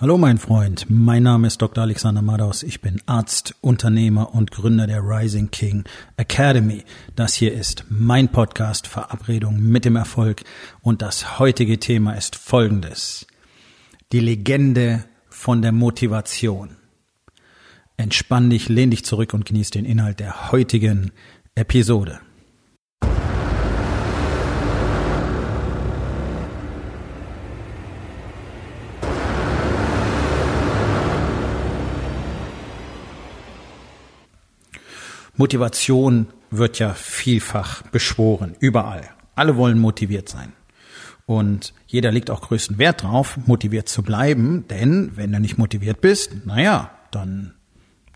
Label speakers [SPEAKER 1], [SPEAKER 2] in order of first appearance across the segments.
[SPEAKER 1] Hallo mein Freund, mein Name ist Dr. Alexander Madaus, ich bin Arzt, Unternehmer und Gründer der Rising King Academy. Das hier ist mein Podcast Verabredung mit dem Erfolg und das heutige Thema ist folgendes. Die Legende von der Motivation. Entspann dich, lehn dich zurück und genieß den Inhalt der heutigen Episode. Motivation wird ja vielfach beschworen, überall. Alle wollen motiviert sein. Und jeder legt auch größten Wert drauf, motiviert zu bleiben, denn wenn du nicht motiviert bist, naja, dann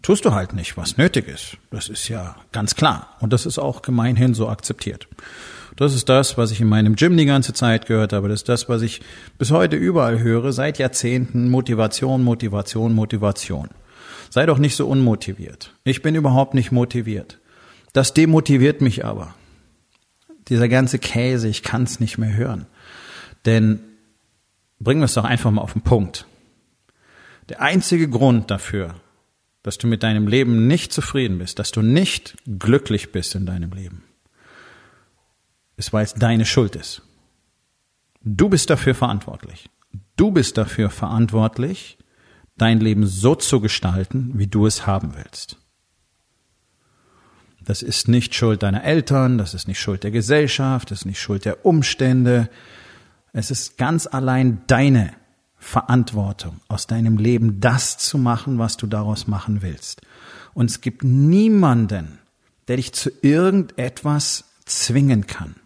[SPEAKER 1] tust du halt nicht, was nötig ist. Das ist ja ganz klar. Und das ist auch gemeinhin so akzeptiert. Das ist das, was ich in meinem Gym die ganze Zeit gehört habe. Das ist das, was ich bis heute überall höre, seit Jahrzehnten. Motivation, Motivation, Motivation. Sei doch nicht so unmotiviert. Ich bin überhaupt nicht motiviert. Das demotiviert mich aber. Dieser ganze Käse, ich kann es nicht mehr hören. Denn bringen wir es doch einfach mal auf den Punkt. Der einzige Grund dafür, dass du mit deinem Leben nicht zufrieden bist, dass du nicht glücklich bist in deinem Leben, ist, weil es deine Schuld ist. Du bist dafür verantwortlich. Du bist dafür verantwortlich, dein Leben so zu gestalten, wie du es haben willst. Das ist nicht Schuld deiner Eltern, das ist nicht Schuld der Gesellschaft, das ist nicht Schuld der Umstände. Es ist ganz allein deine Verantwortung, aus deinem Leben das zu machen, was du daraus machen willst. Und es gibt niemanden, der dich zu irgendetwas zwingen kann.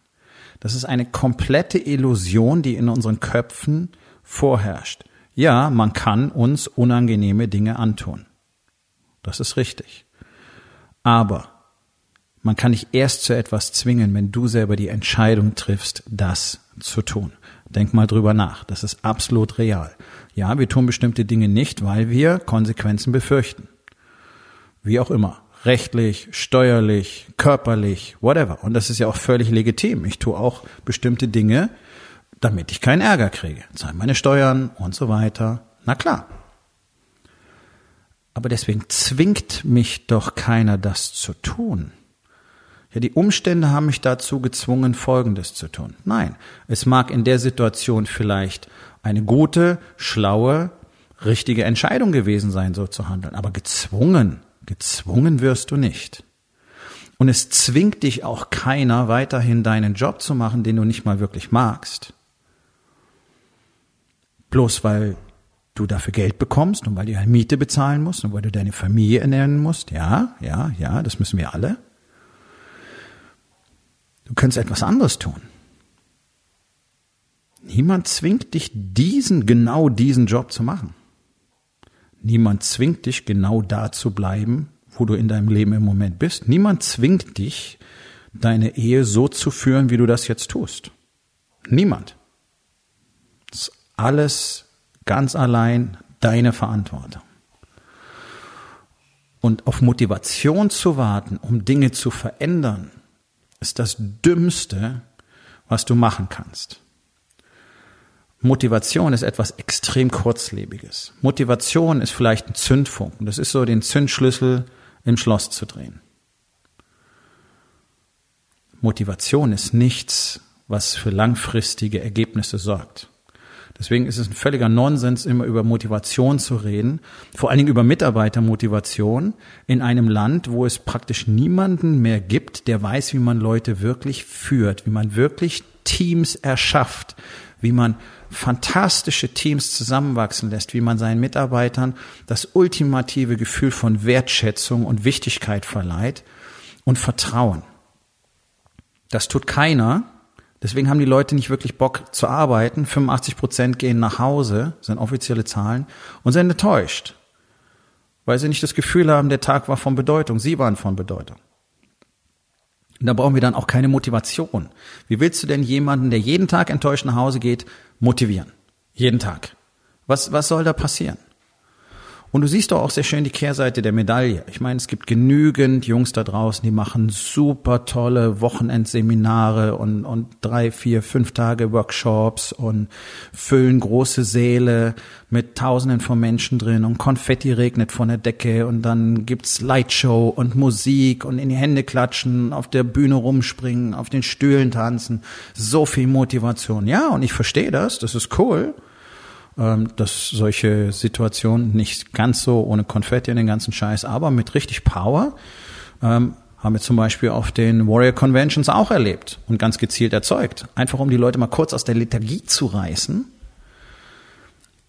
[SPEAKER 1] Das ist eine komplette Illusion, die in unseren Köpfen vorherrscht. Ja, man kann uns unangenehme Dinge antun. Das ist richtig. Aber man kann dich erst zu etwas zwingen, wenn du selber die Entscheidung triffst, das zu tun. Denk mal drüber nach. Das ist absolut real. Ja, wir tun bestimmte Dinge nicht, weil wir Konsequenzen befürchten. Wie auch immer. Rechtlich, steuerlich, körperlich, whatever. Und das ist ja auch völlig legitim. Ich tue auch bestimmte Dinge, damit ich keinen Ärger kriege. Zahle meine Steuern und so weiter. Na klar. Aber deswegen zwingt mich doch keiner, das zu tun. Ja, die Umstände haben mich dazu gezwungen, Folgendes zu tun. Nein, es mag in der Situation vielleicht eine gute, schlaue, richtige Entscheidung gewesen sein, so zu handeln. Aber gezwungen, gezwungen wirst du nicht. Und es zwingt dich auch keiner, weiterhin deinen Job zu machen, den du nicht mal wirklich magst bloß weil du dafür Geld bekommst und weil du Miete bezahlen musst und weil du deine Familie ernähren musst. Ja, ja, ja, das müssen wir alle. Du könntest etwas anderes tun. Niemand zwingt dich, diesen, genau diesen Job zu machen. Niemand zwingt dich, genau da zu bleiben, wo du in deinem Leben im Moment bist. Niemand zwingt dich, deine Ehe so zu führen, wie du das jetzt tust. Niemand. Alles ganz allein deine Verantwortung. Und auf Motivation zu warten, um Dinge zu verändern, ist das Dümmste, was du machen kannst. Motivation ist etwas extrem kurzlebiges. Motivation ist vielleicht ein Zündfunken. Das ist so den Zündschlüssel im Schloss zu drehen. Motivation ist nichts, was für langfristige Ergebnisse sorgt. Deswegen ist es ein völliger Nonsens, immer über Motivation zu reden, vor allen Dingen über Mitarbeitermotivation in einem Land, wo es praktisch niemanden mehr gibt, der weiß, wie man Leute wirklich führt, wie man wirklich Teams erschafft, wie man fantastische Teams zusammenwachsen lässt, wie man seinen Mitarbeitern das ultimative Gefühl von Wertschätzung und Wichtigkeit verleiht und Vertrauen. Das tut keiner, Deswegen haben die Leute nicht wirklich Bock zu arbeiten. 85 Prozent gehen nach Hause, sind offizielle Zahlen, und sind enttäuscht, weil sie nicht das Gefühl haben, der Tag war von Bedeutung, sie waren von Bedeutung. Und da brauchen wir dann auch keine Motivation. Wie willst du denn jemanden, der jeden Tag enttäuscht nach Hause geht, motivieren? Jeden Tag. Was, was soll da passieren? Und du siehst doch auch sehr schön die Kehrseite der Medaille. Ich meine, es gibt genügend Jungs da draußen, die machen super tolle Wochenendseminare und, und drei, vier, fünf Tage Workshops und füllen große Säle mit Tausenden von Menschen drin und Konfetti regnet von der Decke und dann gibt's Lightshow und Musik und in die Hände klatschen, auf der Bühne rumspringen, auf den Stühlen tanzen. So viel Motivation. Ja, und ich verstehe das. Das ist cool dass solche Situationen nicht ganz so ohne Konfetti und den ganzen Scheiß, aber mit richtig Power ähm, haben wir zum Beispiel auf den Warrior Conventions auch erlebt und ganz gezielt erzeugt. Einfach um die Leute mal kurz aus der Lethargie zu reißen.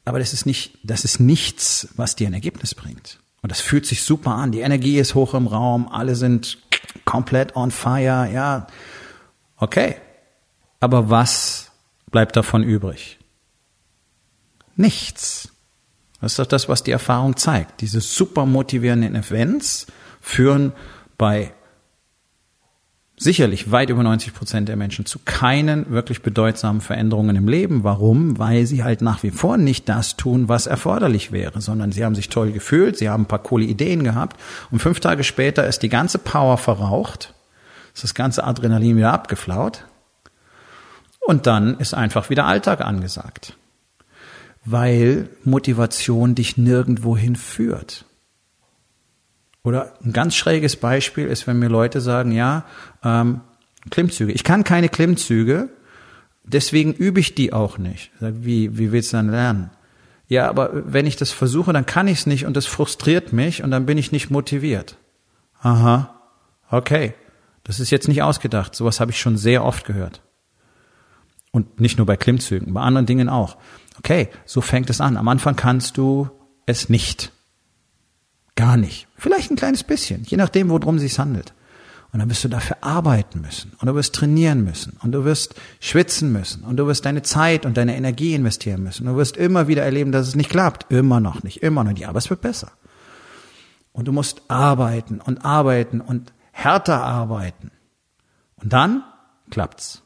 [SPEAKER 1] Aber das ist nicht, das ist nichts, was dir ein Ergebnis bringt. Und das fühlt sich super an. Die Energie ist hoch im Raum. Alle sind komplett on fire. Ja, okay. Aber was bleibt davon übrig? Nichts. Das ist doch das, was die Erfahrung zeigt. Diese super motivierenden Events führen bei sicherlich weit über 90 Prozent der Menschen zu keinen wirklich bedeutsamen Veränderungen im Leben. Warum? Weil sie halt nach wie vor nicht das tun, was erforderlich wäre, sondern sie haben sich toll gefühlt, sie haben ein paar coole Ideen gehabt und fünf Tage später ist die ganze Power verraucht, ist das ganze Adrenalin wieder abgeflaut und dann ist einfach wieder Alltag angesagt weil Motivation dich nirgendwohin führt. Oder ein ganz schräges Beispiel ist, wenn mir Leute sagen, ja, ähm, Klimmzüge. Ich kann keine Klimmzüge, deswegen übe ich die auch nicht. Wie, wie willst du dann lernen? Ja, aber wenn ich das versuche, dann kann ich es nicht und das frustriert mich und dann bin ich nicht motiviert. Aha, okay. Das ist jetzt nicht ausgedacht. Sowas habe ich schon sehr oft gehört. Und nicht nur bei Klimmzügen, bei anderen Dingen auch. Okay, so fängt es an. Am Anfang kannst du es nicht. Gar nicht. Vielleicht ein kleines bisschen, je nachdem, worum es sich handelt. Und dann wirst du dafür arbeiten müssen. Und du wirst trainieren müssen. Und du wirst schwitzen müssen. Und du wirst deine Zeit und deine Energie investieren müssen. Und du wirst immer wieder erleben, dass es nicht klappt. Immer noch nicht. Immer noch nicht. Aber es wird besser. Und du musst arbeiten und arbeiten und härter arbeiten. Und dann klappt's.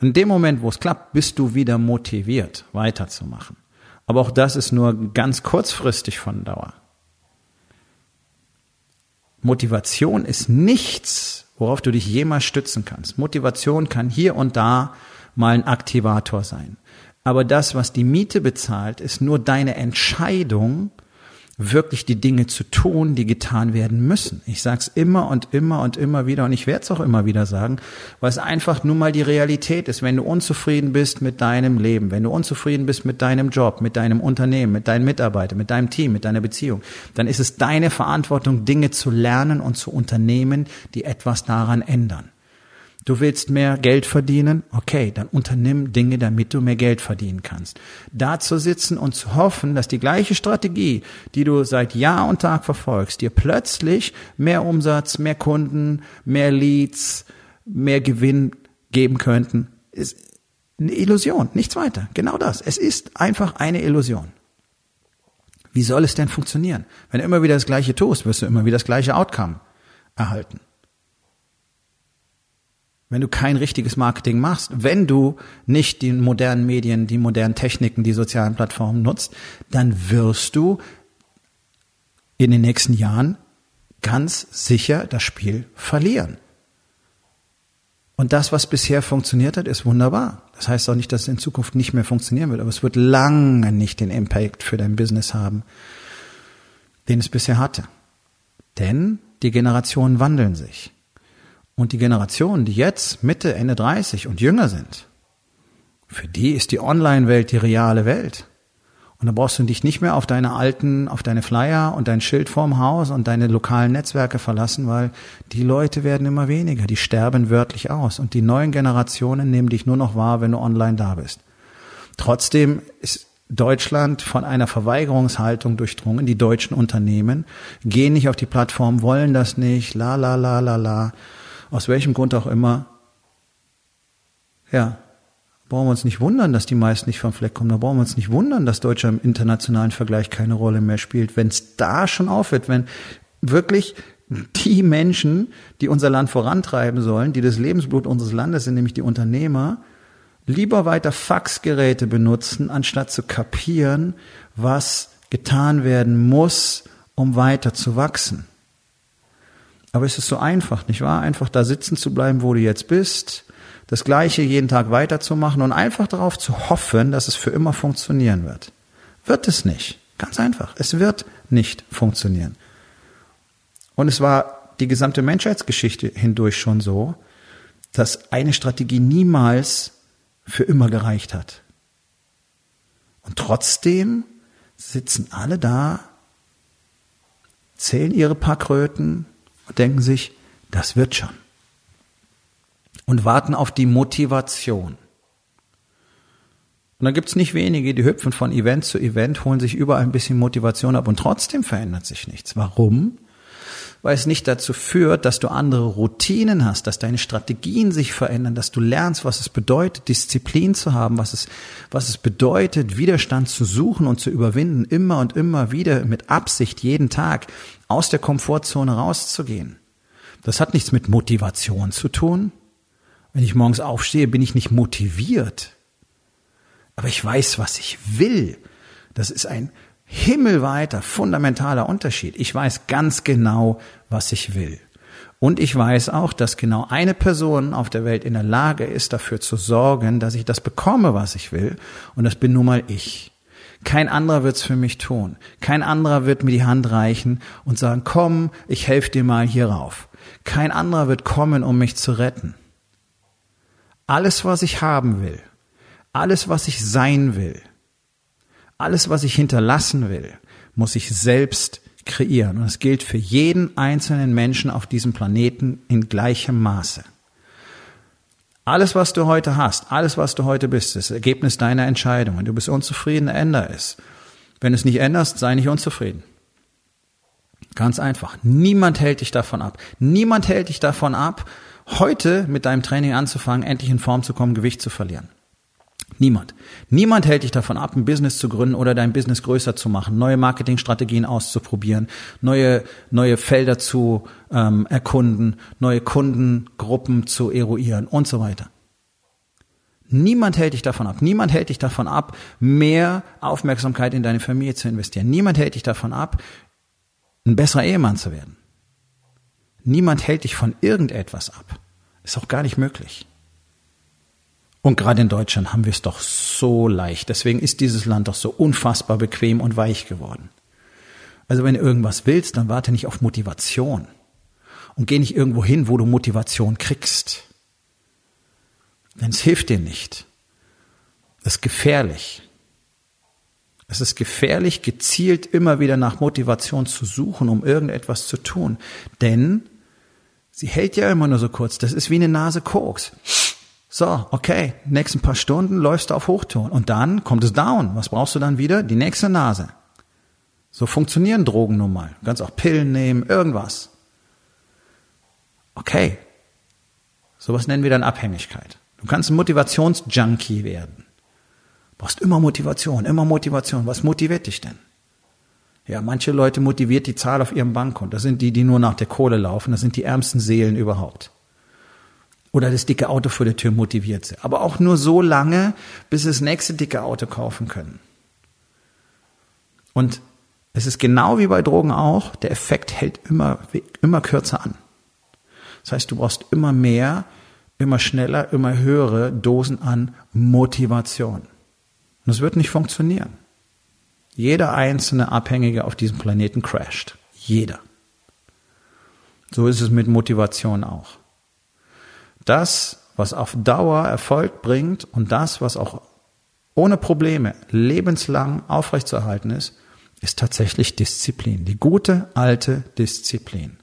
[SPEAKER 1] In dem Moment, wo es klappt, bist du wieder motiviert, weiterzumachen. Aber auch das ist nur ganz kurzfristig von Dauer. Motivation ist nichts, worauf du dich jemals stützen kannst. Motivation kann hier und da mal ein Aktivator sein. Aber das, was die Miete bezahlt, ist nur deine Entscheidung, wirklich die Dinge zu tun, die getan werden müssen. Ich sage es immer und immer und immer wieder und ich werde es auch immer wieder sagen, weil es einfach nun mal die Realität ist. Wenn du unzufrieden bist mit deinem Leben, wenn du unzufrieden bist mit deinem Job, mit deinem Unternehmen, mit deinen Mitarbeitern, mit deinem Team, mit deiner Beziehung, dann ist es deine Verantwortung, Dinge zu lernen und zu unternehmen, die etwas daran ändern. Du willst mehr Geld verdienen? Okay, dann unternimm Dinge, damit du mehr Geld verdienen kannst. Da zu sitzen und zu hoffen, dass die gleiche Strategie, die du seit Jahr und Tag verfolgst, dir plötzlich mehr Umsatz, mehr Kunden, mehr Leads, mehr Gewinn geben könnten, ist eine Illusion, nichts weiter. Genau das. Es ist einfach eine Illusion. Wie soll es denn funktionieren? Wenn du immer wieder das Gleiche tust, wirst du immer wieder das gleiche Outcome erhalten wenn du kein richtiges Marketing machst, wenn du nicht die modernen Medien, die modernen Techniken, die sozialen Plattformen nutzt, dann wirst du in den nächsten Jahren ganz sicher das Spiel verlieren. Und das, was bisher funktioniert hat, ist wunderbar. Das heißt auch nicht, dass es in Zukunft nicht mehr funktionieren wird, aber es wird lange nicht den Impact für dein Business haben, den es bisher hatte. Denn die Generationen wandeln sich. Und die Generationen, die jetzt Mitte, Ende 30 und jünger sind, für die ist die Online-Welt die reale Welt. Und da brauchst du dich nicht mehr auf deine alten, auf deine Flyer und dein Schild vorm Haus und deine lokalen Netzwerke verlassen, weil die Leute werden immer weniger, die sterben wörtlich aus und die neuen Generationen nehmen dich nur noch wahr, wenn du online da bist. Trotzdem ist Deutschland von einer Verweigerungshaltung durchdrungen. Die deutschen Unternehmen gehen nicht auf die Plattform, wollen das nicht, la la la la la aus welchem Grund auch immer, ja, brauchen wir uns nicht wundern, dass die meisten nicht vom Fleck kommen. Da brauchen wir uns nicht wundern, dass Deutschland im internationalen Vergleich keine Rolle mehr spielt. Wenn es da schon aufhört, wenn wirklich die Menschen, die unser Land vorantreiben sollen, die das Lebensblut unseres Landes sind, nämlich die Unternehmer, lieber weiter Faxgeräte benutzen, anstatt zu kapieren, was getan werden muss, um weiter zu wachsen. Aber es ist so einfach, nicht wahr? Einfach da sitzen zu bleiben, wo du jetzt bist, das Gleiche jeden Tag weiterzumachen und einfach darauf zu hoffen, dass es für immer funktionieren wird. Wird es nicht. Ganz einfach. Es wird nicht funktionieren. Und es war die gesamte Menschheitsgeschichte hindurch schon so, dass eine Strategie niemals für immer gereicht hat. Und trotzdem sitzen alle da, zählen ihre paar Kröten und denken sich, das wird schon. Und warten auf die Motivation. Und dann gibt's nicht wenige, die hüpfen von Event zu Event, holen sich überall ein bisschen Motivation ab und trotzdem verändert sich nichts. Warum? weil es nicht dazu führt, dass du andere Routinen hast, dass deine Strategien sich verändern, dass du lernst, was es bedeutet, Disziplin zu haben, was es, was es bedeutet, Widerstand zu suchen und zu überwinden, immer und immer wieder mit Absicht jeden Tag aus der Komfortzone rauszugehen. Das hat nichts mit Motivation zu tun. Wenn ich morgens aufstehe, bin ich nicht motiviert. Aber ich weiß, was ich will. Das ist ein himmelweiter, fundamentaler Unterschied. Ich weiß ganz genau, was ich will. Und ich weiß auch, dass genau eine Person auf der Welt in der Lage ist, dafür zu sorgen, dass ich das bekomme, was ich will. Und das bin nun mal ich. Kein anderer wird's für mich tun. Kein anderer wird mir die Hand reichen und sagen, komm, ich helfe dir mal hier rauf. Kein anderer wird kommen, um mich zu retten. Alles, was ich haben will, alles, was ich sein will, alles, was ich hinterlassen will, muss ich selbst kreieren. Und es gilt für jeden einzelnen Menschen auf diesem Planeten in gleichem Maße. Alles, was du heute hast, alles, was du heute bist, ist Ergebnis deiner Entscheidung. Wenn du bist unzufrieden, änder es. Wenn du es nicht änderst, sei nicht unzufrieden. Ganz einfach. Niemand hält dich davon ab. Niemand hält dich davon ab, heute mit deinem Training anzufangen, endlich in Form zu kommen, Gewicht zu verlieren. Niemand. Niemand hält dich davon ab, ein Business zu gründen oder dein Business größer zu machen, neue Marketingstrategien auszuprobieren, neue, neue Felder zu ähm, erkunden, neue Kundengruppen zu eruieren und so weiter. Niemand hält dich davon ab. Niemand hält dich davon ab, mehr Aufmerksamkeit in deine Familie zu investieren. Niemand hält dich davon ab, ein besserer Ehemann zu werden. Niemand hält dich von irgendetwas ab. Ist auch gar nicht möglich. Und gerade in Deutschland haben wir es doch so leicht. Deswegen ist dieses Land doch so unfassbar bequem und weich geworden. Also wenn du irgendwas willst, dann warte nicht auf Motivation. Und geh nicht irgendwo hin, wo du Motivation kriegst. Denn es hilft dir nicht. Es ist gefährlich. Es ist gefährlich, gezielt immer wieder nach Motivation zu suchen, um irgendetwas zu tun. Denn sie hält ja immer nur so kurz. Das ist wie eine Nase Koks. So, okay, nächsten paar Stunden läufst du auf Hochton und dann kommt es down. Was brauchst du dann wieder? Die nächste Nase. So funktionieren Drogen nun mal. Du kannst auch Pillen nehmen, irgendwas. Okay. Sowas nennen wir dann Abhängigkeit. Du kannst ein Motivationsjunkie werden. Du brauchst immer Motivation, immer Motivation. Was motiviert dich denn? Ja, manche Leute motiviert die Zahl auf ihrem Bankkonto. Das sind die, die nur nach der Kohle laufen. Das sind die ärmsten Seelen überhaupt oder das dicke Auto vor der Tür motiviert sie. Aber auch nur so lange, bis sie das nächste dicke Auto kaufen können. Und es ist genau wie bei Drogen auch, der Effekt hält immer, immer kürzer an. Das heißt, du brauchst immer mehr, immer schneller, immer höhere Dosen an Motivation. Und es wird nicht funktionieren. Jeder einzelne Abhängige auf diesem Planeten crasht. Jeder. So ist es mit Motivation auch das, was auf Dauer Erfolg bringt und das, was auch ohne Probleme lebenslang aufrechtzuerhalten ist, ist tatsächlich Disziplin. Die gute alte Disziplin.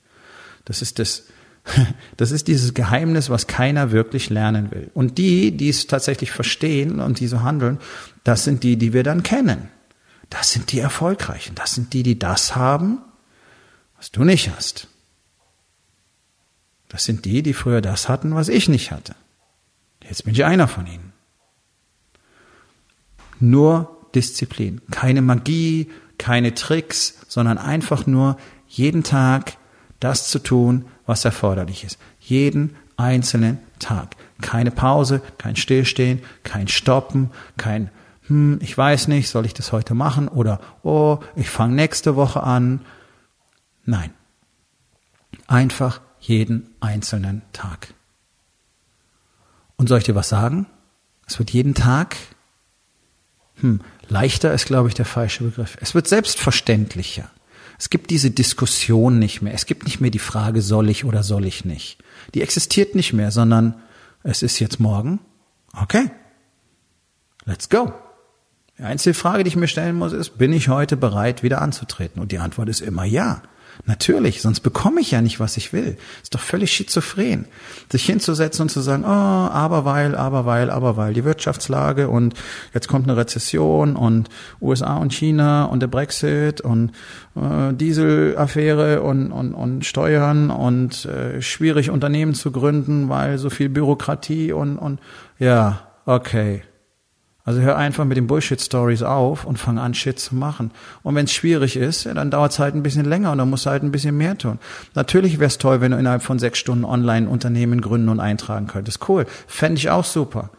[SPEAKER 1] Das ist das, das ist dieses Geheimnis, was keiner wirklich lernen will. Und die, die es tatsächlich verstehen und die so handeln, das sind die, die wir dann kennen. Das sind die Erfolgreichen. Das sind die, die das haben, was du nicht hast. Das sind die, die früher das hatten, was ich nicht hatte. Jetzt bin ich einer von ihnen. Nur Disziplin. Keine Magie, keine Tricks, sondern einfach nur jeden Tag das zu tun, was erforderlich ist. Jeden einzelnen Tag. Keine Pause, kein Stillstehen, kein Stoppen, kein hm, ich weiß nicht, soll ich das heute machen oder oh, ich fange nächste Woche an. Nein. Einfach jeden einzelnen Tag. Und soll ich dir was sagen? Es wird jeden Tag, hm, leichter ist, glaube ich, der falsche Begriff. Es wird selbstverständlicher. Es gibt diese Diskussion nicht mehr. Es gibt nicht mehr die Frage, soll ich oder soll ich nicht. Die existiert nicht mehr, sondern es ist jetzt morgen. Okay. Let's go. Die einzige Frage, die ich mir stellen muss, ist, bin ich heute bereit, wieder anzutreten? Und die Antwort ist immer ja. Natürlich, sonst bekomme ich ja nicht, was ich will. Ist doch völlig schizophren. Sich hinzusetzen und zu sagen, oh, aber weil, aber weil, aber weil, die Wirtschaftslage und jetzt kommt eine Rezession und USA und China und der Brexit und äh, Dieselaffäre und, und, und Steuern und äh, schwierig Unternehmen zu gründen, weil so viel Bürokratie und, und ja, okay. Also hör einfach mit den Bullshit-Stories auf und fang an, Shit zu machen. Und wenn es schwierig ist, ja, dann dauert es halt ein bisschen länger und dann musst du halt ein bisschen mehr tun. Natürlich wäre es toll, wenn du innerhalb von sechs Stunden online Unternehmen gründen und eintragen könntest. Cool. Fände ich auch super.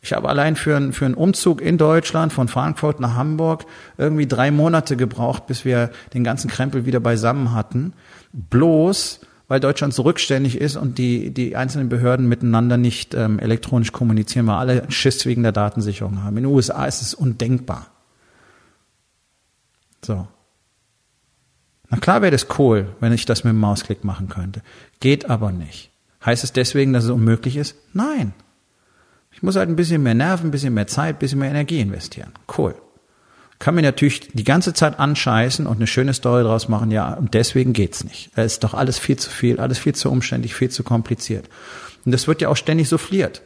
[SPEAKER 1] Ich habe allein für, einen für einen Umzug in Deutschland von Frankfurt nach Hamburg irgendwie drei Monate gebraucht, bis wir den ganzen Krempel wieder beisammen hatten. Bloß, weil Deutschland so rückständig ist und die, die einzelnen Behörden miteinander nicht ähm, elektronisch kommunizieren, weil alle Schiss wegen der Datensicherung haben. In den USA ist es undenkbar. So. Na klar wäre das cool, wenn ich das mit dem Mausklick machen könnte. Geht aber nicht. Heißt es deswegen, dass es unmöglich ist? Nein. Ich muss halt ein bisschen mehr Nerven, ein bisschen mehr Zeit, ein bisschen mehr Energie investieren. Cool kann mir natürlich die ganze Zeit anscheißen und eine schöne Story draus machen, ja, und deswegen geht's nicht. Es ist doch alles viel zu viel, alles viel zu umständlich, viel zu kompliziert. Und das wird ja auch ständig souffliert.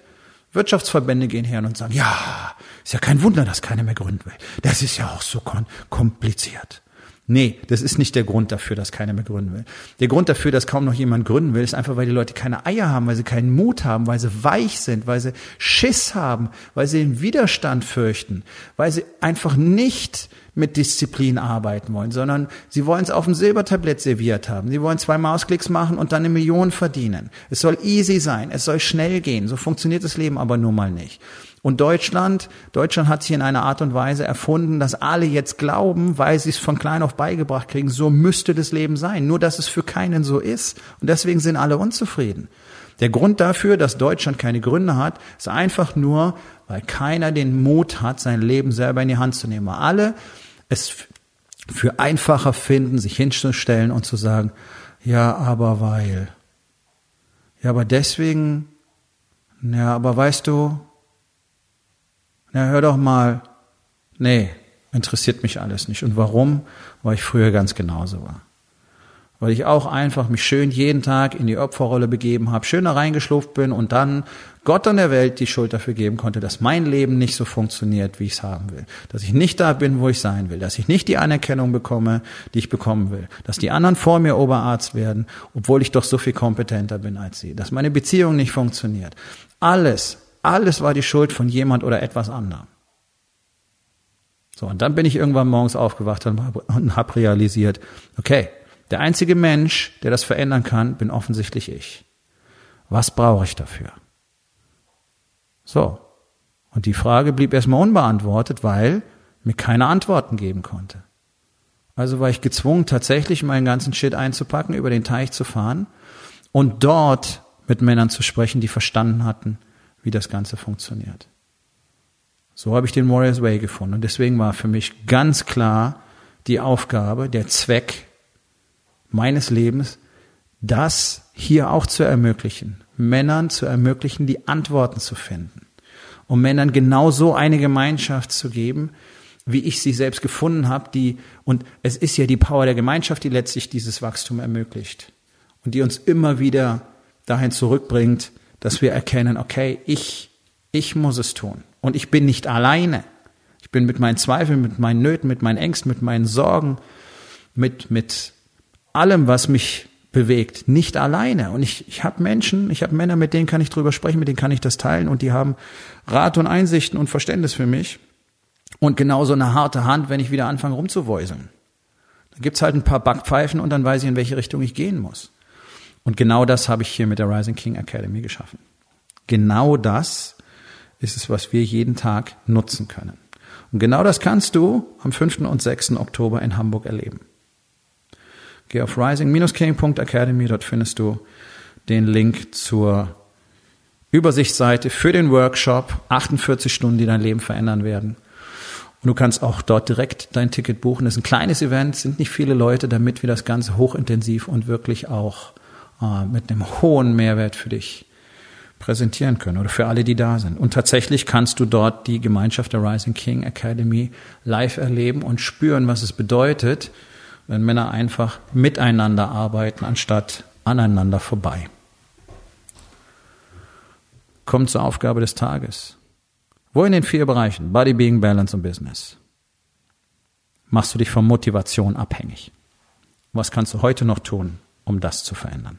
[SPEAKER 1] Wirtschaftsverbände gehen her und sagen, ja, ist ja kein Wunder, dass keiner mehr gründen will. Das ist ja auch so kompliziert. Nee, das ist nicht der Grund dafür, dass keiner mehr gründen will. Der Grund dafür, dass kaum noch jemand gründen will, ist einfach, weil die Leute keine Eier haben, weil sie keinen Mut haben, weil sie weich sind, weil sie Schiss haben, weil sie den Widerstand fürchten, weil sie einfach nicht mit Disziplin arbeiten wollen, sondern sie wollen es auf dem Silbertablett serviert haben. Sie wollen zwei Mausklicks machen und dann eine Million verdienen. Es soll easy sein, es soll schnell gehen. So funktioniert das Leben aber nun mal nicht. Und Deutschland, Deutschland hat sich in einer Art und Weise erfunden, dass alle jetzt glauben, weil sie es von klein auf beigebracht kriegen, so müsste das Leben sein. Nur, dass es für keinen so ist. Und deswegen sind alle unzufrieden. Der Grund dafür, dass Deutschland keine Gründe hat, ist einfach nur, weil keiner den Mut hat, sein Leben selber in die Hand zu nehmen. Weil alle es für einfacher finden, sich hinzustellen und zu sagen, ja, aber weil. Ja, aber deswegen, ja, aber weißt du, na, hör doch mal. Nee, interessiert mich alles nicht. Und warum? Weil ich früher ganz genauso war. Weil ich auch einfach mich schön jeden Tag in die Opferrolle begeben habe, schön da reingeschlupft bin und dann Gott an der Welt die Schuld dafür geben konnte, dass mein Leben nicht so funktioniert, wie ich es haben will. Dass ich nicht da bin, wo ich sein will. Dass ich nicht die Anerkennung bekomme, die ich bekommen will. Dass die anderen vor mir Oberarzt werden, obwohl ich doch so viel kompetenter bin als sie. Dass meine Beziehung nicht funktioniert. Alles alles war die Schuld von jemand oder etwas anderem. So, und dann bin ich irgendwann morgens aufgewacht und habe realisiert, okay, der einzige Mensch, der das verändern kann, bin offensichtlich ich. Was brauche ich dafür? So. Und die Frage blieb erstmal unbeantwortet, weil mir keine Antworten geben konnte. Also war ich gezwungen, tatsächlich meinen ganzen Shit einzupacken, über den Teich zu fahren und dort mit Männern zu sprechen, die verstanden hatten, wie das Ganze funktioniert. So habe ich den Warriors Way gefunden. Und deswegen war für mich ganz klar die Aufgabe, der Zweck meines Lebens, das hier auch zu ermöglichen. Männern zu ermöglichen, die Antworten zu finden. Um Männern genauso eine Gemeinschaft zu geben, wie ich sie selbst gefunden habe, die, und es ist ja die Power der Gemeinschaft, die letztlich dieses Wachstum ermöglicht. Und die uns immer wieder dahin zurückbringt, dass wir erkennen, okay, ich, ich muss es tun. Und ich bin nicht alleine. Ich bin mit meinen Zweifeln, mit meinen Nöten, mit meinen Ängsten, mit meinen Sorgen, mit, mit allem, was mich bewegt, nicht alleine. Und ich, ich habe Menschen, ich habe Männer, mit denen kann ich drüber sprechen, mit denen kann ich das teilen und die haben Rat und Einsichten und Verständnis für mich. Und genauso eine harte Hand, wenn ich wieder anfange rumzuwäuseln. Dann gibt's halt ein paar Backpfeifen und dann weiß ich, in welche Richtung ich gehen muss. Und genau das habe ich hier mit der Rising King Academy geschaffen. Genau das ist es, was wir jeden Tag nutzen können. Und genau das kannst du am 5. und 6. Oktober in Hamburg erleben. Geh auf rising-king.academy, dort findest du den Link zur Übersichtsseite für den Workshop, 48 Stunden, die dein Leben verändern werden. Und du kannst auch dort direkt dein Ticket buchen. Das ist ein kleines Event, sind nicht viele Leute, damit wir das Ganze hochintensiv und wirklich auch mit einem hohen Mehrwert für dich präsentieren können oder für alle, die da sind. Und tatsächlich kannst du dort die Gemeinschaft der Rising King Academy live erleben und spüren, was es bedeutet, wenn Männer einfach miteinander arbeiten, anstatt aneinander vorbei. Kommt zur Aufgabe des Tages. Wo in den vier Bereichen Body, Being, Balance und Business machst du dich von Motivation abhängig? Was kannst du heute noch tun, um das zu verändern?